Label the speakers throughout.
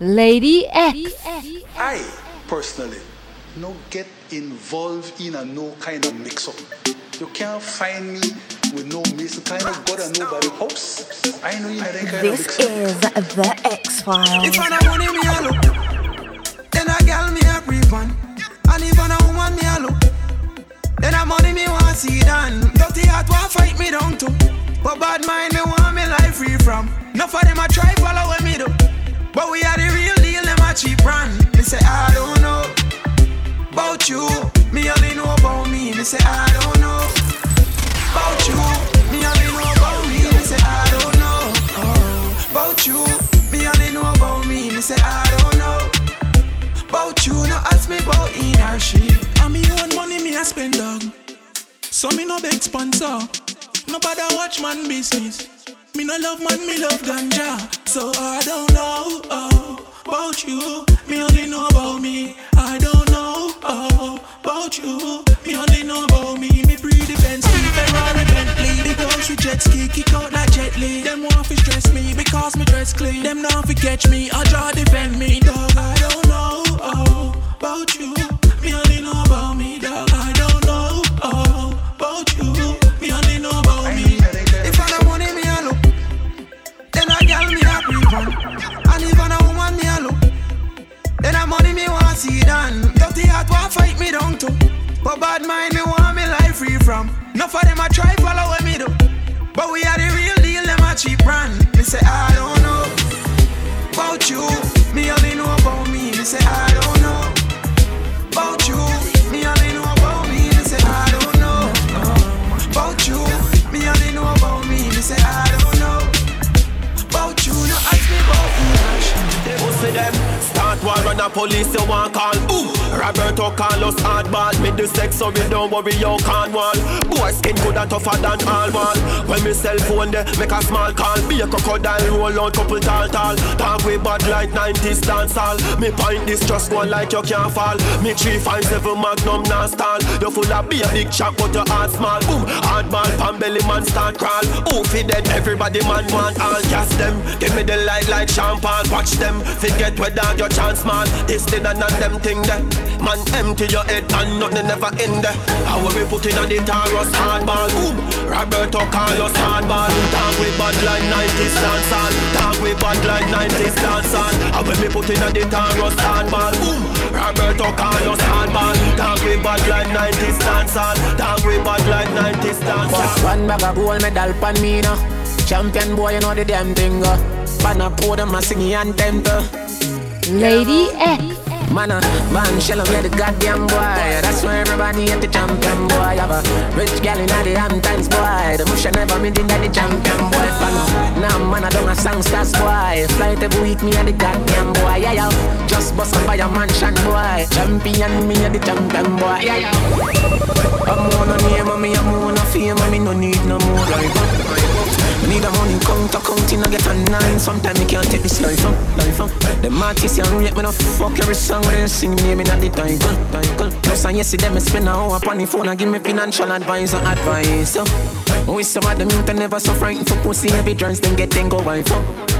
Speaker 1: Lady X.
Speaker 2: I personally no get involved in a no kind of mix up. You can't find me with no mix kind of God and nobody house. I know you had that kind
Speaker 3: This
Speaker 2: of mix up.
Speaker 3: is the X Files.
Speaker 4: If I no money me a look, then a girl me a brief one. And if I no woman me a look, then a money me want see done. Dirty heart want fight me down too, but bad mind me want me life free from. Enough of them a try follow what me do, but we are the real deal. Them a cheap brand. Me say I don't know about you, me only know about me. Me say I don't know about you, me only know about me. Me say I don't know oh, about you, me only know about me. Me say I don't know about you. No ask me about in or she.
Speaker 5: And me own money me a spend dog. So me no beg sponsor. Nobody watch man business. Me no love man, me love ganja. So I don't know oh, about you. Me only know about me. I don't know oh, about you. Me only know about me. Me breathe the Bentley, Ferrari, Bentley. The girls with jet ski kick out like Jet Li. Them want to stress me because me dress clean. Them not catch me. I draw defend me, dog. I don't know oh, about you.
Speaker 4: Done. Dirty heart want fight me down too, but bad mind me want me life free from. Enough of them a try follow what me do, but we are the real deal. Them a cheap brand. Me say I don't know about you, me only know about me. Me say I don't know about you,
Speaker 6: On the police you want call. Boom Roberto Carlos hardball. Me the sex so don't worry you can't wall Boy skin good and tougher than all wall When me cell phone make a small call. Be a crocodile roll out couple tall tall. Talk with bad like 90s dance hall. Me point this just one like you can't fall. Me 357 magnum non stall. You full of be a big chop but your heart small. Boom hardball pan belly man start crawl. Who fi dead everybody man want all gas them. Give me the light like champagne Watch them. Forget dog your chance man This thing and none them thing there. Man empty your head and nothing never end there. How will we put in on the Taurus hardball Boom! Roberto Carlos hardball Talk with bad like 90s dance Talk with bad like 90s dance on How will we put in on the Taurus hardball Boom! Roberto Carlos hardball Talk with bad like 90s dance Talk with bad like 90s dance on
Speaker 7: One bag of gold medal pan me now. Champion boy, you know the damn thing. Uh. Pan a pour them a singing anthem to.
Speaker 1: Lady X.
Speaker 7: Man, uh, man, shell of the goddamn boy. That's why everybody at the champion boy. Have a rich gal in the Hamptons boy. The mush never made in the champion boy. Now, man, I don't a songsters boy. Flight every week, me at the goddamn boy. Yeah, yeah. Up by a mansion boy. Champion, me at the champion boy. Yeah, yeah. I'm on a name, and me, I'm on a fame, and me no need no more like me need a money counter, counting, I get a nine. Sometimes me can't take this life up, life up. The artists you rate me no fuck every song they sing me, me not the title, title. Plus and you see them spend a hour upon the phone and give me financial advice and advice. So, with some of them youth they never so frightened for pussy, every dress them get then go wife up.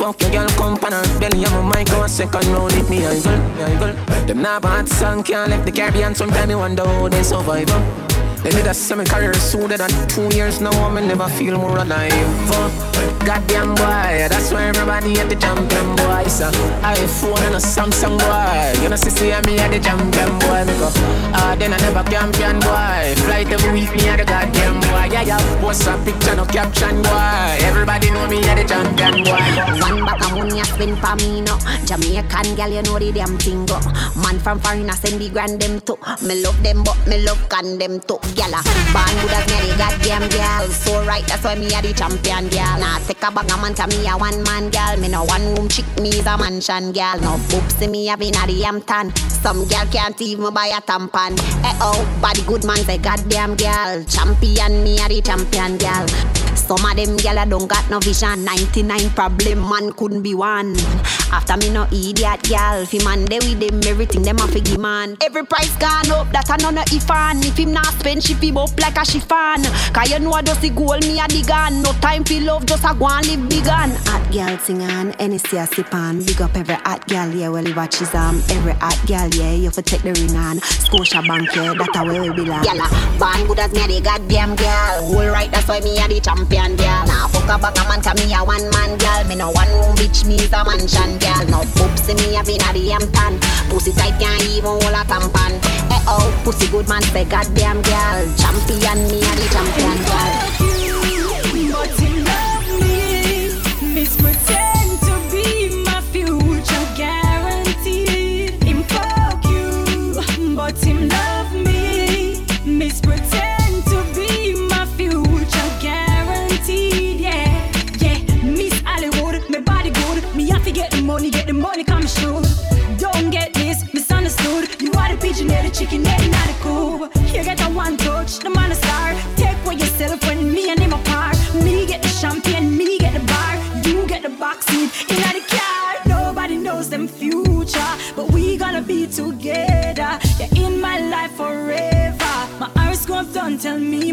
Speaker 7: Fuck your girl, come pan her belly, I'm a mic, a second round with me, I girl, I girl. Them not bad song, can't left the Caribbean, sometimes me wonder how they survive. They did a semi career sooner than two years now, I never feel more alive. Uh, goddamn boy, that's why everybody at the champion boy. So, iPhone and a Samsung boy. You know, see, me at the champion boy. Me go, ah, then I never champion boy. Flight every week, me at the goddamn boy. Yeah, yeah, post a picture, no caption boy. Everybody know me at the champion boy.
Speaker 3: One back of money I spend for me no Jamaican girl you know the damn thing go Man from foreign I send the grand them too Me love them but me love them too Gyal Born good as me the goddamn girl So right that's why me a the champion girl Nah take a bag of man to me a one man girl. Me no one room chick me is a mansion girl. No boobs see me having a the Hampton. Some girl can't even buy a tampon Eh oh body good man say goddamn girl. Champion me a the champion girl some of them gyal don't got no vision 99 problem man couldn't be one After me no idiot gal, fi man they with them everything them a fi give man. Every price gone up, that I know no if on. If him not spend, she fi up like a chiffon. Cause you know I just the goal, me a the gun. No time fi love, just a go and live big on. Hot gal sing on, NSC a sip on. Big up every hot gal, yeah, well he watches um. Every hot gal, yeah, you fi take the ring on. Scotia Bank, yeah, that a where we belong. Yalla, born good as me a the goddamn girl. Whole right, that's why me a the champion girl. Now nah, fuck a back a man, cause me a one man girl. Me no one room bitch, me is a mansion girl. No boobs see me a been a the Hampton. Pussy tight can't even hold a tampon. Eh oh, pussy good man say goddamn girl. Champion me a the champion girl.
Speaker 8: Tell me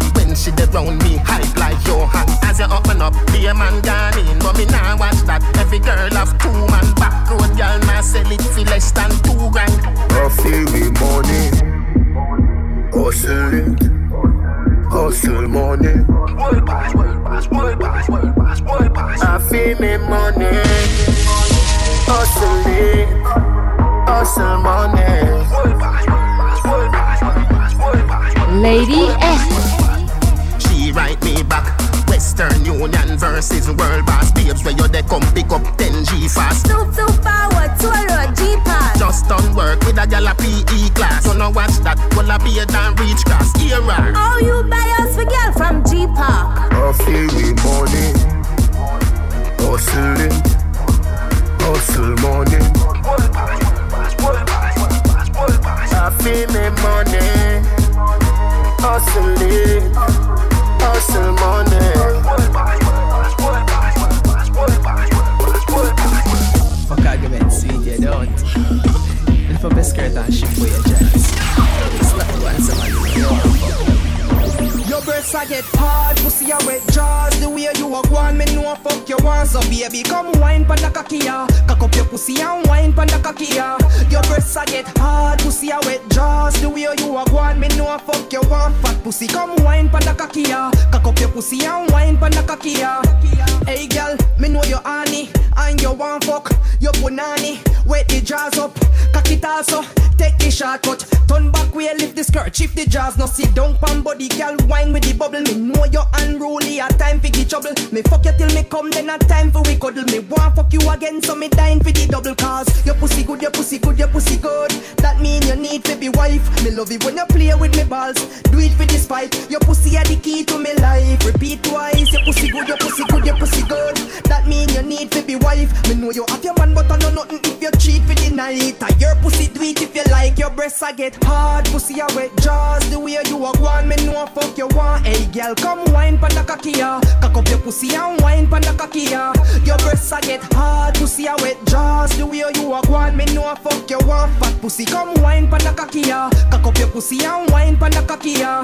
Speaker 9: branch. When she dey round me, hype like Johan. As you open up, be a man gone in. But me nah watch that. Every girl have two man back road, girl nah sell it for less than two grand. I me money, hustling, hustle money. I feel me money, hustling, hustle money.
Speaker 1: Lady X.
Speaker 9: Western Union versus World Boss Babes Where you they come pick up 10G fast.
Speaker 10: Stoop too forward, to a road, G-Pass.
Speaker 9: Just done work with a gal a PE class. You know watch that, well a be a damn reach class Era
Speaker 10: Oh, you buy us for girl from G-Park.
Speaker 9: I feel me money. Hustling. Hustle money. I feel me money. Hustling Hustle money
Speaker 11: Fuck argument, sweet, you don't. Lift up your skirt and ship for your jazz. Slap the one, somebody.
Speaker 12: Your breasts I get hard, pussy I wet jaws The way you walk one, me know fuck you want So baby come wine pan the cocky Cock up your pussy and wine pan the cocky Your breasts I get hard, pussy I wet jaws The way you walk one, me know fuck you want Fat pussy come wine pan the cocky Cock up your pussy and wine pan the cocky Hey girl, me know you honey And you want fuck, you punani. Wet the jaws up, cock it also Take the shortcut, turn back way lift the skirt Shift the jaws, no sit down pan body Girl wine with the bubble, me know you're unruly A time for the trouble, me fuck you till me come Then a time for we cuddle, me want fuck you again So me dying for the double cause Your pussy good, your pussy good, your pussy good That mean you need to be wife Me love it when you play with me balls Do it for the despite. Your pussy are the key to me life. Repeat twice. Your pussy good, your pussy good, your pussy good. That mean you need to be wife. Me know you have your man, but I know nothing if you cheat for the night. And your pussy do it if you. Your breasts I get hard, pussy I wet jaws. The way you walk one, me know fuck you want. Hey girl, come wine pan the cocky. Cock up your pussy and wine pan the cocky. Your breasts I get hard, pussy I wet jaws. The way you walk one, me know fuck you want. Fat pussy, come wine pan the cocky. Cock up your pussy and wine pan the cocky ya.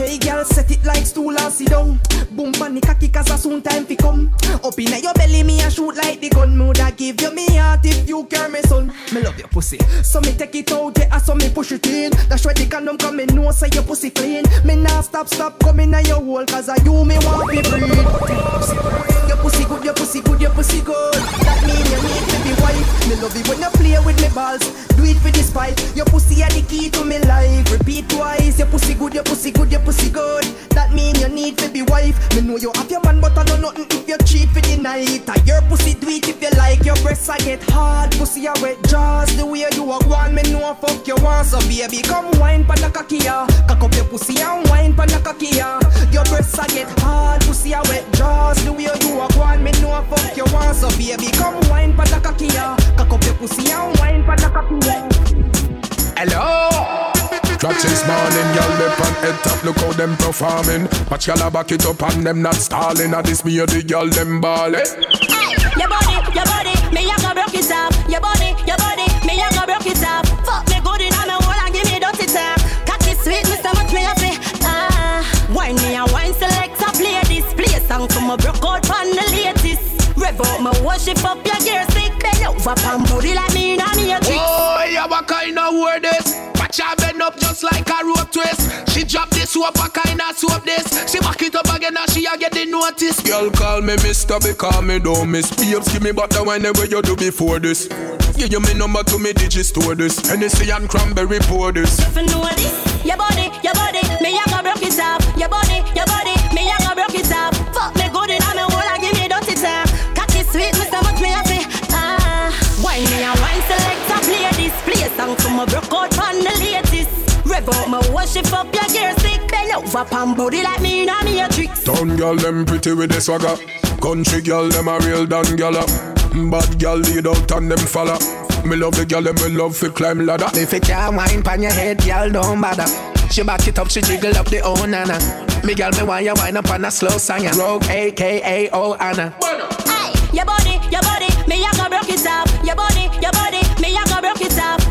Speaker 12: Hey girl, set it like stool and sit down. Boom pan the cocky cause a soon time fi come. Up inna your belly, me a shoot like the gun. Moulda give you me heart if you care me son. Me love your pussy, so me take it out, yeah, so me push it in. That's why the condom come, me know say your pussy clean. Me nah stop, stop coming at your hole cause I you me want to breathe. Your pussy good, your pussy good, your pussy good. That mean you need to be wife. Me love it when you play with me balls. Do it for the spite. Your pussy are the key to me life. Repeat twice. Your pussy good, your pussy good, your pussy good. That mean you need to be wife. Me know you have your man, but I know nothing if you cheat for the night. And your pussy do it if you like. Your breasts I get hard, pussy I wet jaws. The way you walk one, me know fuck you want. So baby, come wine pan the cocky ya. Cock up your pussy and wine pan
Speaker 13: them performing. Watch y'all back it up and them not stalling. At this me the y'all them ballin'.
Speaker 14: Your body, your body, me a go broke it off. Your body, your body, me a go broke it off. Fuck me good inna me hole and give me dirty talk. Cocky sweet, me so much me a fi. Ah, wine me a wine select a play this play song for my broke out pon the latest. Rev out me worship up your gear stick, bend over pon booty like me inna me a trick.
Speaker 13: Oh, yeah, what kind of word this? Watch her bend up just like a rope twist. She drop this soap, a kind of soap this. She back it up again and she a get the notice. Girl, call me Mister because me don't miss. Babes, give me butter whenever you do before this. Give you me number to me digit store this. Hennessy and cranberry pour this.
Speaker 14: If you know this, your body, your body, me a go broke it off. Your body, your body, me a go broke it off. Fuck me good inna me hole and give me dirty talk. Cocky sweet, me song for my broke out pon the latest. Rev out me worship up your gear stick, bend over pon booty like me inna me a tricks.
Speaker 13: Town girl them pretty with the swagger. Country girl them a real done gyal. Ah. Bad girl lead out and them follow. Me love the girl them me love fi climb ladder.
Speaker 7: If it can't wine pan your head, girl, don't bother. She back it up, she jiggle up the oh nana. Me girl, me want you wine up on a slow song. ya. Rogue, aka Oh Anna.
Speaker 14: Hey, your body, your body, me a go broke it off. Your body, your body, me a go broke it off.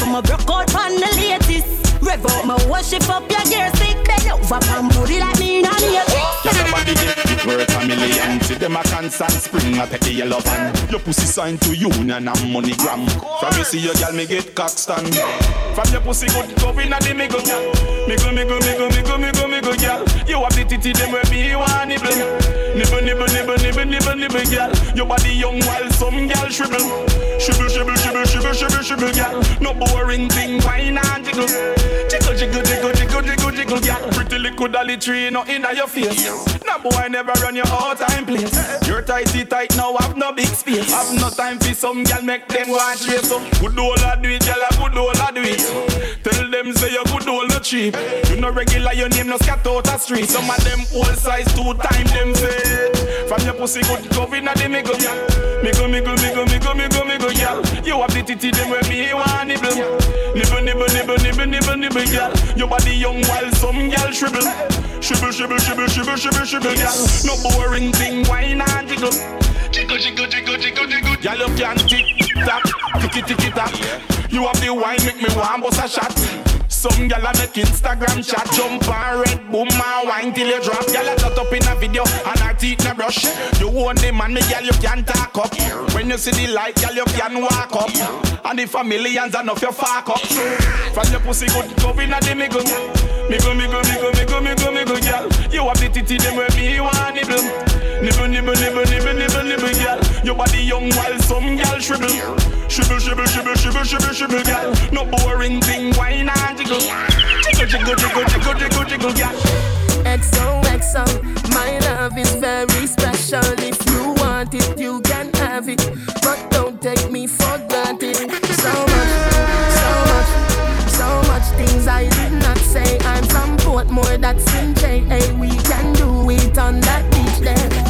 Speaker 14: Song my broke out pon the latest. Rev out me worship up your gear stick, bend over pon booty like me inna a tricks.
Speaker 15: Your body get worth a million. See them a constant spring a take your love and your pussy signed to union and moneygram. From you see your girl me get cock stand. From your pussy good go in a the miggle. Miggle miggle miggle miggle miggle miggle girl. You have the titty them where me want nibble. Nibble nibble nibble nibble nibble nibble girl. Your body young while some girl shrivel. Shrivel shrivel shrivel shrivel shrivel shrivel girl. No boring thing wine and jiggle. Jiggle jiggle jiggle jiggle jiggle jiggle girl. Pretty little dolly tree no inna your face. No boy never run your all time place. Your tighty tight now have no big space. Have no time for some girl make them go and trace so. Good old a do it, girl good old a do it. Tell them say you good old no cheap. You no regular your name no scat out street. Some of them old size two time them say. From your pussy good go in a the miggle girl. Miggle miggle miggle miggle miggle miggle girl. You have the titty them where me want nibble. Nibble nibble nibble nibble nibble nibble girl. Your body young while some girl shrivel. Shrivel shrivel shrivel shrivel shrivel shrivel girl. No boring thing wine and jiggle. Jiggle jiggle jiggle jiggle jiggle. Girl you can tick tock, ticky ticky tock. You have the wine make me want bust a shot. Some gyal a make Instagram chat Jump and red boom and wine till you drop. Gyal a cut up in a video and her teeth na brush. You own the man, me gyal you can talk up. When you see the light, gyal you can walk up. And if a millions enough you fuck up. From your pussy good, covenant, me go in a the miggle. Miggle, miggle, miggle, miggle, miggle, miggle, gyal. You have the titty them where me want nibble Nibble, nibble, nibble, nibble, nibble, nibble, gal. Your body young while some gal shrivel. Shrivel, shrivel, shrivel, shrivel, shrivel, shrivel, gal. No boring thing, wine and jiggle. Jiggle, jiggle, jiggle, jiggle, jiggle, jiggle, gal.
Speaker 16: XO, XO, my love is very special. If you want it, you can have it. But don't take me for granted. So much, so much, so much things I did not say. I'm from Portmore, that's in JA. We can do it on that beach there.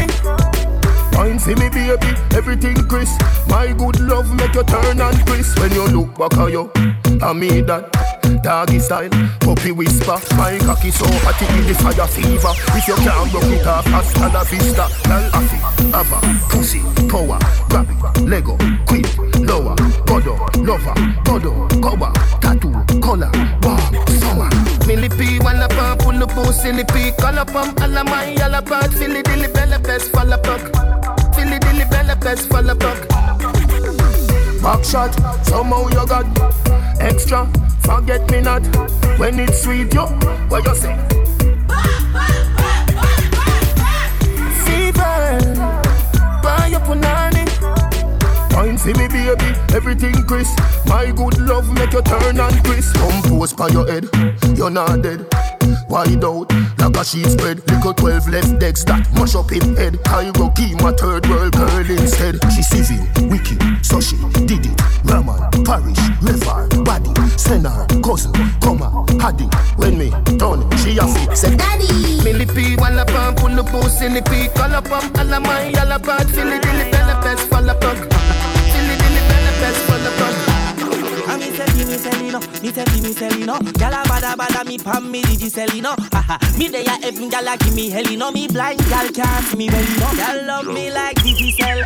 Speaker 17: Wine for me, baby, everything crisp. My good love make you turn and crisp. When you look back at you, I mean that. Doggy style, puppy whisper My cocky so hot it the fire fever If you can't broke it off, hasta la vista Girl, affy, ava, pussy, power Grab Lego, quick, lower Godo, lover, godo, cover Tattoo, color, warm, summer
Speaker 16: Millipede, wanna pump, pull boost in the peak Color pump, all of my yellow part Philly dilly bella best, fall apart Philly dilly bella best, fall apart
Speaker 17: Back shot, somehow you got extra. Forget me not when it's sweet, yo. What you say? Fever, buy your punani. Wine for me, baby, everything crisp. My good love make you turn and crisp. Compose by your head, you're not dead. Wide out, like a sheet spread. Little 12 left decks that mash up him head. Go keep my third world girl instead. She civil, wicked, so she did it. Raman, parish, river, body, senar, cousin, comma, haddy. When me done, she a fit, say daddy.
Speaker 16: Millipede, wanna pump, pull the boost in the peak Color pump, all of my yellow part Philly dilly bella best, fall apart Philly dilly bella best, fall apart
Speaker 18: And me say, me say, no, me say, no. Gyal a bada bada me pam me digi selling no. Haha, me dey a heaven gyal a give me hell no. Me blind gyal can't see me belly no. Gyal love me like Digicel.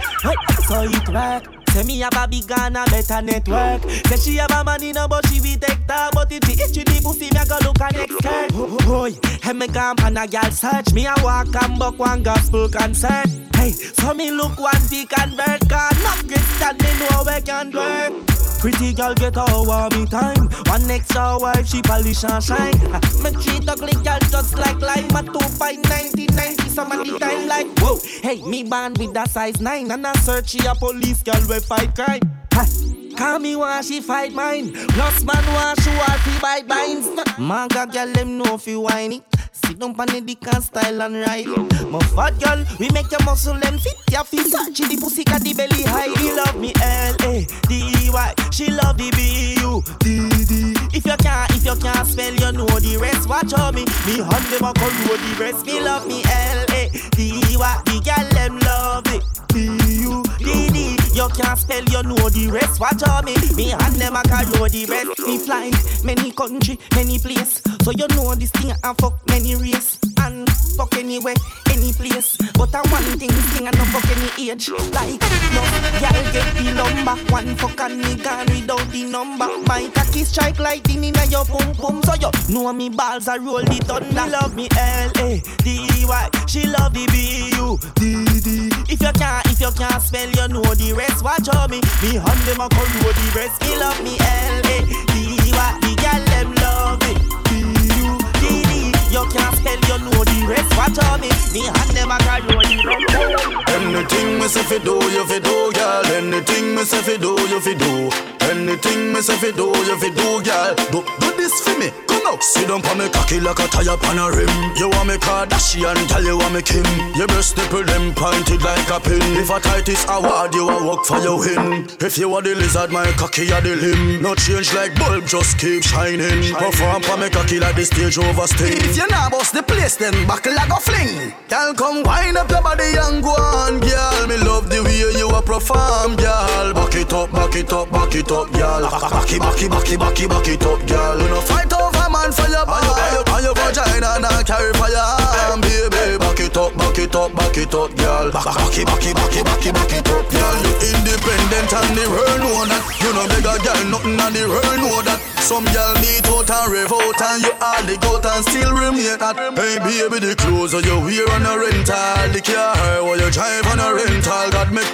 Speaker 18: So it work. Say me have a big and better network. Say she have a money no, but she be that. But if she itch the pussy, me a go look at next skirt. Boy, hey me gone pan a gyal search. Me a walk and buck one gospel concert. Hey, so me look one fi convert. Cause not Christian, they know we can work. Pretty girl get a warm me time. One extra wife, she polish and shine. Me treat ugly girl just like lime. A two by 1990, some of the time like whoa. Hey, me band with that size nine, and I search a police girl we fight crime. Ha, Call me want she fight mine. Plus man want show her fi buy binds. Manga girl them know fi whiny. Sit down pon the dick and style and ride. My fat girl, we make your muscle and fit your feet. Search the pussy got the belly high. He love me L A D E Y. She love the B U D D. If you can't, if you can't spell, you know the rest. Watch how me, me hand them a road the rest. Me love me L A D E Y. The girl them love it. B U D D. You can't spell, you know the rest. Watch how me, me hand them a road the rest. Me fly many country, many place. So you know this thing I fuck many race and fuck anywhere, any place. But I one thing, thing I no fuck any age. Like no, y'all get the number. One fuck and me gone without the number. My cocky strike lightning in your pum pum. So you know me balls I roll the thunder. Me love me L A D Y. She love the B U D D. If you can't, if you can't spell, you know the rest. Watch how me, me hand them a call you the rest. Me love me L A D Y. The girl them love it. B-U-D-D. You can't spell, you know the rest. Watch how me, me hand them a call you the rest.
Speaker 19: Anything me say fi do, you fi do, girl. Anything me say fi do, you fi do. Anything me say fi do, you fi do, girl. Do do this fi me. Now, sit down pa me cocky like a tire pan a rim. You want me Kardashian, tell you want me Kim. Your breast nipple them pointed like a pin. If a tightest award, you a work for your win. If you are the lizard, my cocky a the limb. No change like bulb, just keep shining. Perform pa me cocky like the stage over sting.
Speaker 20: If you not bust the place, then buckle like a fling. Girl, come wind up your body and go on, girl. Me love the way you a perform, girl.
Speaker 19: Back it up, back it up, back it up, girl. Back back back it, back it, back it up, girl.
Speaker 20: You know fight over man for your body.
Speaker 19: And and your vagina not carry fire, baby. Back it up, back it up, back it up, girl. Back, back it, back it, back it, back it, back it up, girl.
Speaker 20: You independent and the world know that. You know beg a girl nothing and the world know that. Some girl meet out and rev out and you hardly go out and still remain that. Hey baby, the clothes you wear on a rental,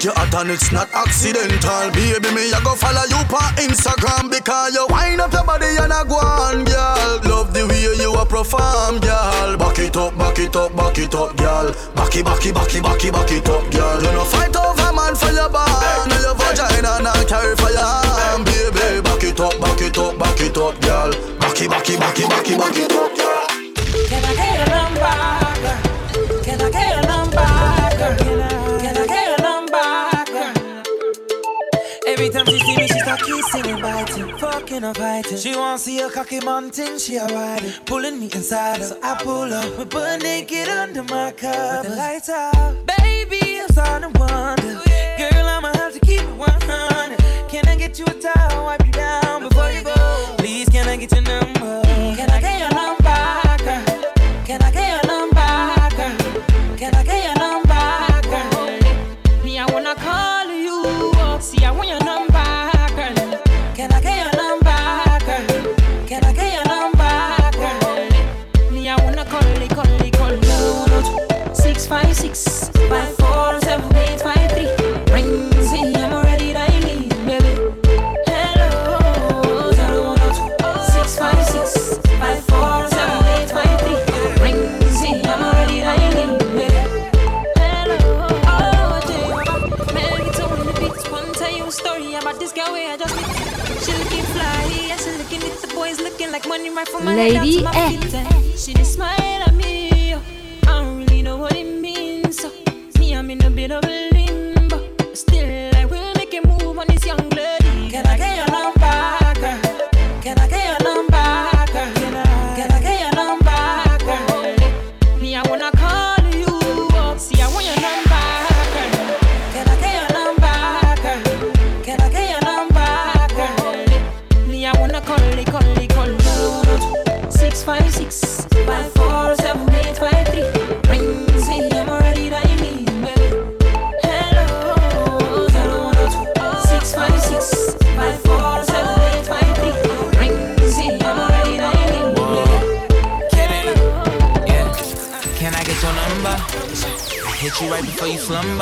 Speaker 20: you hot and it's not accidental. Baby, me I go follow you on Instagram because you wind up your body and I go on, girl. Love the way you a perform, girl.
Speaker 19: Back it up, back it up, back it up, girl. Back it, back it, back it, back it, back it up, girl. You no fight over man for your band. No your vagina not carry for your hand, baby. Back it up, back it up, back it up, girl. Back it, back it, back it, back it, back it up, girl.
Speaker 8: I get your number? Every she see me, she start kissing and biting, fucking and fighting. She want to see a cocky man she a riding, pulling me inside. So I pull up, we butt naked under my cover. With the lights out, baby, I'm starting to wonder. Girl, I'ma have to keep it 100. Can I get you a towel, wipe you down before you go? Please, can I get your number? Can I get your number, girl? Can I get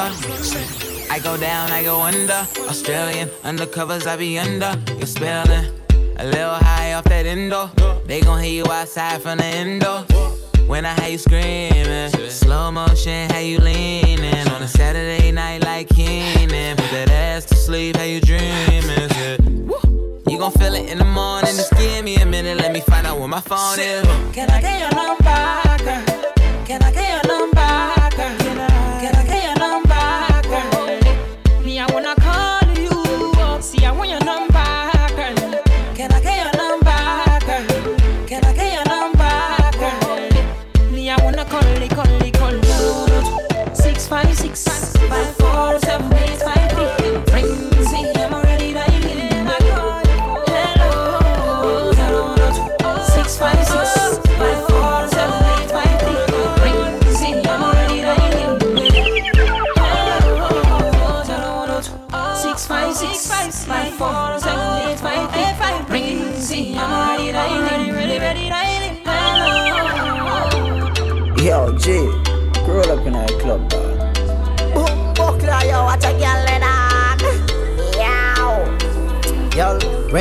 Speaker 8: slumber. I go down, I go under. Australian undercovers, I be under. You're spelling a little high off that endo. They gon' hear you outside from the endo. When I hear you screaming, slow motion, how you leaning on a Saturday night like Keenan. Put that ass to sleep, how you dreaming? You gon' feel it in the morning. Just give me a minute, let me find out where my phone is. Can I get your number, girl? Can I get your number, Six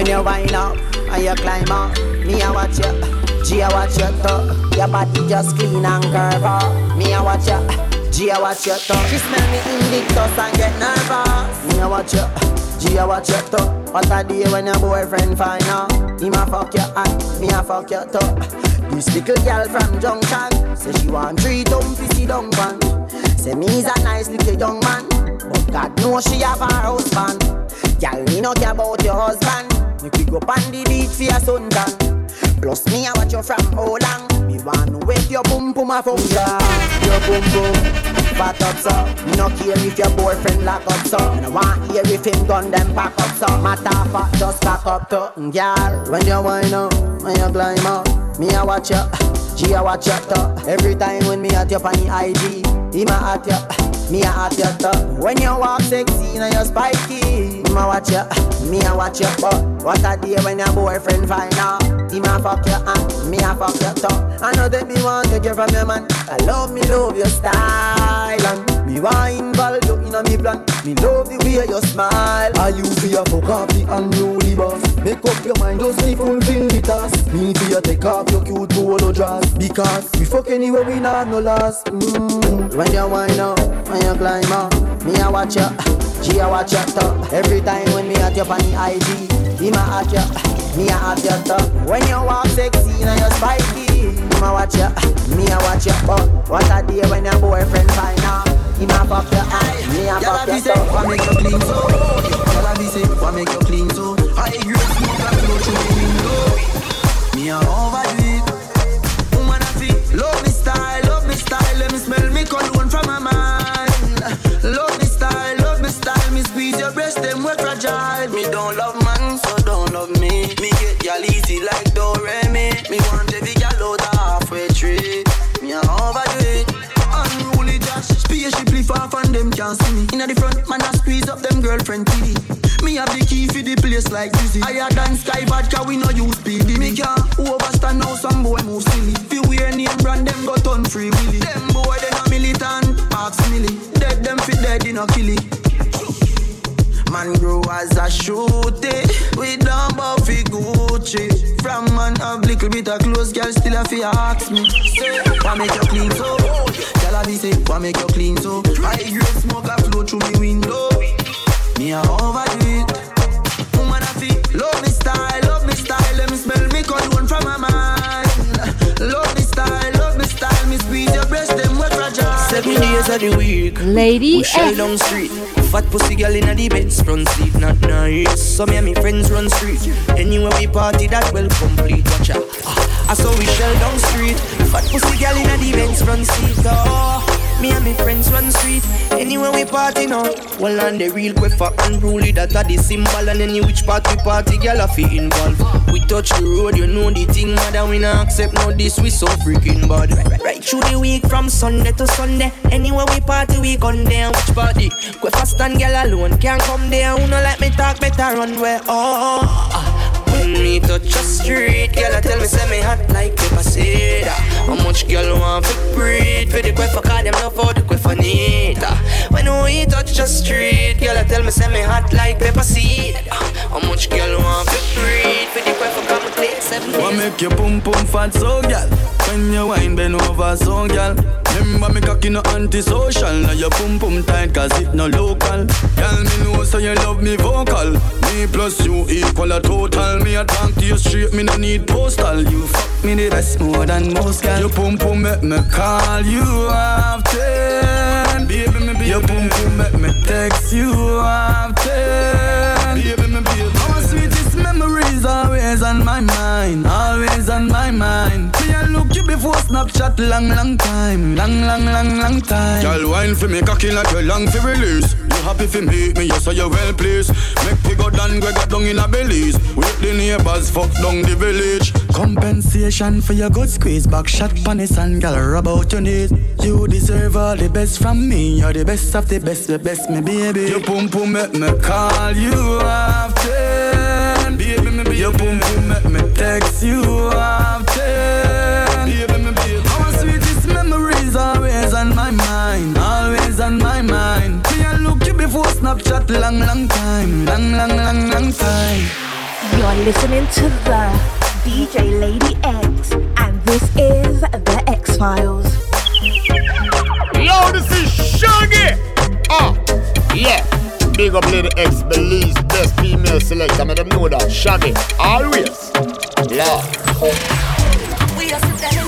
Speaker 21: you wind up and you climb up, me I watch you. G I watch your toe. Your body just clean and curve up. Me I watch you. G I watch your toe. She smell me invictus and get nervous. Me I watch you. G I watch your toe. What a day when your boyfriend find out. Him a fuck your hand, me a fuck your toe. This little girl from Junction Say she want three dumb pissy dung pan Say me's a nice little young man But God knows she have her husband Girl, me no care about your husband Make we go on the beach for your suntan Plus me I watch you from how long Me want to wake your boom boom a function. Your boom boom Fat up so Me no care if your boyfriend lock up so Me no want hear if him gun them pack up so Matter fat just cock up to Girl, when you wind up When you climb up me a watch ya, she a watch ya too. Every time when me at you on the IG, him a at ya, me a at ya top When you walk sexy and you spiky, a watch ya, me a watch ya. But what a day when your boyfriend find out, him a fuck ya and me a fuck ya too. I know that me want to get from your man. I love me, love your style and Me want involve you in a me plan. Me love the way you smile. Are you for coffee and the boss? Make up your mind, just me fulfill the task. Me fear take off your cute polo dress because we fuck anywhere we not no last. Mm. When you wind up, when you climb up, me a watch you. G a watch you top. Every time when me at your the IG, he ma at you. Me a at your top. When you walk sexy and you spiky, me a watch you. Me a watch you. But what a day when your boyfriend find out. He ma pop your eye, me a pop your
Speaker 4: say, What make you clean so? Y'all be say, what make you clean so? High grade girlfriend TV. Me have the key for the place like Dizzy. Higher than Sky Vodka, we no use speedy. Me can't overstand now some boy move silly. Fi wear name brand, them go turn free willy. Them boy they no militant, ask milly. Dead them fi dead, they no kill it. Man grow as a shooty We don't buffy Gucci From man have little bit of clothes Girl still a fi ask me Say, what make you clean so? Girl a be say, what make you clean so? High grade smoke a flow through me window Me a overdo it. Woman a fi love me style, love me style. Let me smell me cologne from my mind. Love me style, love me style. Me squeeze your breast, them wet fragile.
Speaker 12: Seven days of the week.
Speaker 1: Lady
Speaker 12: We shell
Speaker 1: F.
Speaker 12: down street. Fat pussy girl inna the Benz front seat Not nice. So me me friends run street. Anywhere we party that well complete Watch out. Ah, I saw we shell down street. Fat pussy girl inna the Benz front seat Oh me and me friends run street. Anywhere we party now Well and the real quick for unruly That are the symbol And any which party party Girl a fi involved We touch the road You know the thing Mother we not accept no this. We so freaking bad. Right, right through the week From Sunday to Sunday. Anywhere we party we gun there Which party? Quick fast and girl alone Can't come there. Who no like me talk Better run where? Oh ah. When me touch a street, girl, I tell me say me hot like pepper seed. How much girl want to breathe? For the quiff, call them love for the quiff I need. When we touch a street, girl, I tell me say me hot like pepper seed. Days.
Speaker 19: make you pum pum fat so gal? When you wine bend over so gal. Remember me cocky no antisocial. Now your pum pum tight cause it no local. Gal me know so you love me vocal. Me plus you equal a total. Me a talk to you straight. Me no need postal. You fuck me the best more than most gal. Your pum pum make me call you often. Baby me baby. Your pum pum make me text you often. Memories always on my mind. Always on my mind. Me a look you before Snapchat long, long time. Long, long, long, long time. Girl, wine for me, cocky like you long for release. You happy for me, me, yes, so you well pleased. Make me go down, go down in a Belize. With the neighbors, fuck down the village. Compensation for your good squeeze. Back shot panis and girl, rub out your knees. You deserve all the best from me. You're the best of the best, the best, me baby. Your pum pum make me call you often. Baby, me baby. Your pum pum make me text you often. Baby, me baby. Our sweetest memories always on my mind. Always on my mind. Me a look you before Snapchat long, long time. Long, long, long, long time.
Speaker 22: You're listening to the DJ Lady X, and this is the X Files.
Speaker 23: Yo, this is Shaggy. Ah, yeah. Big up Lady X, Belize, best female selector. Make them know that. Shaggy, always. Lord.
Speaker 24: We are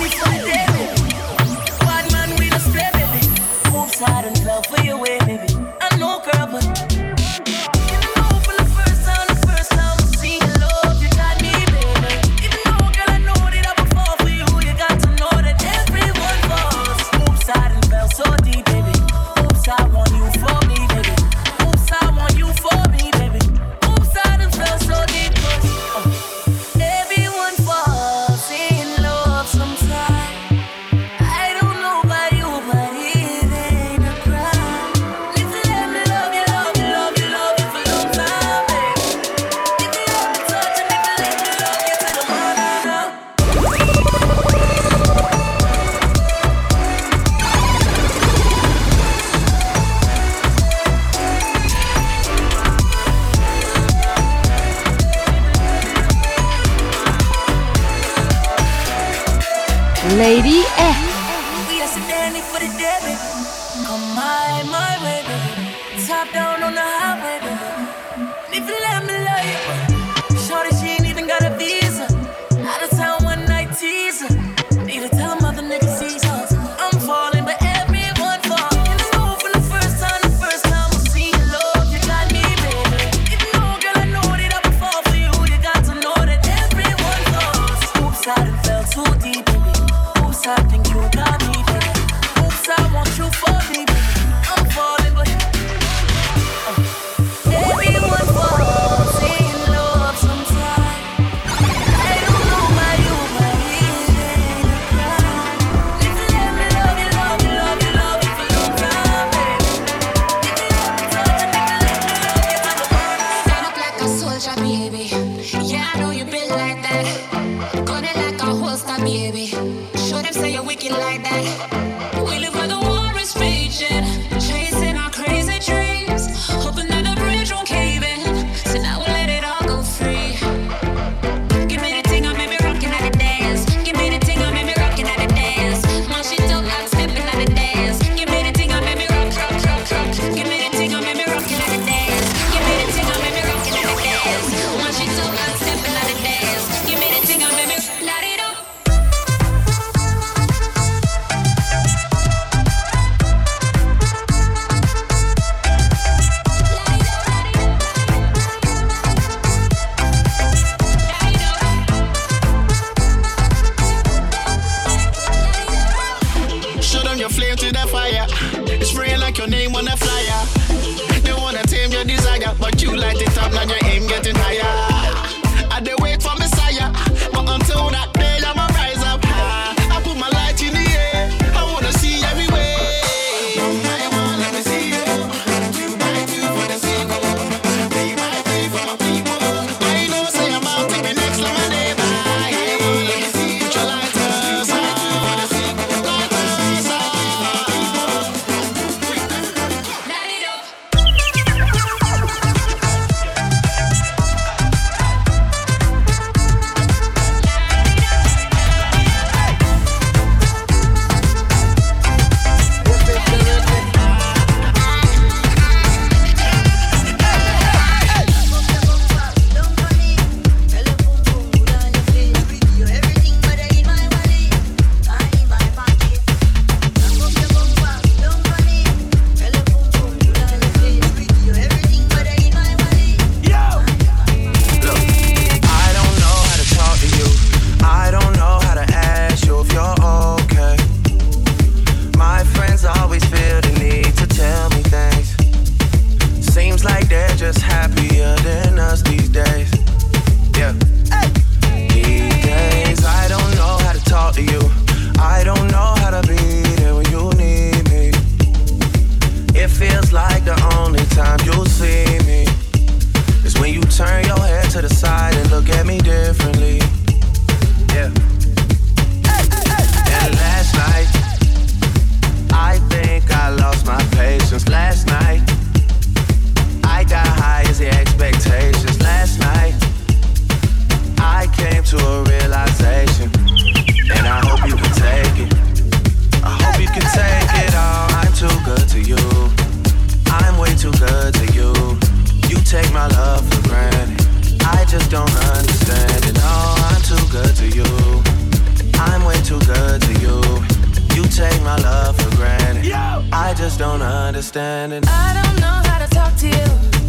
Speaker 24: to the
Speaker 25: fire. It's spraying like your name on a flyer. They wanna tame your desire, but you light it up like
Speaker 26: don't understand it. I'm too good to you. I'm way too good to you. You take my love for granted. I just don't understand it.
Speaker 27: I don't know how to talk to you.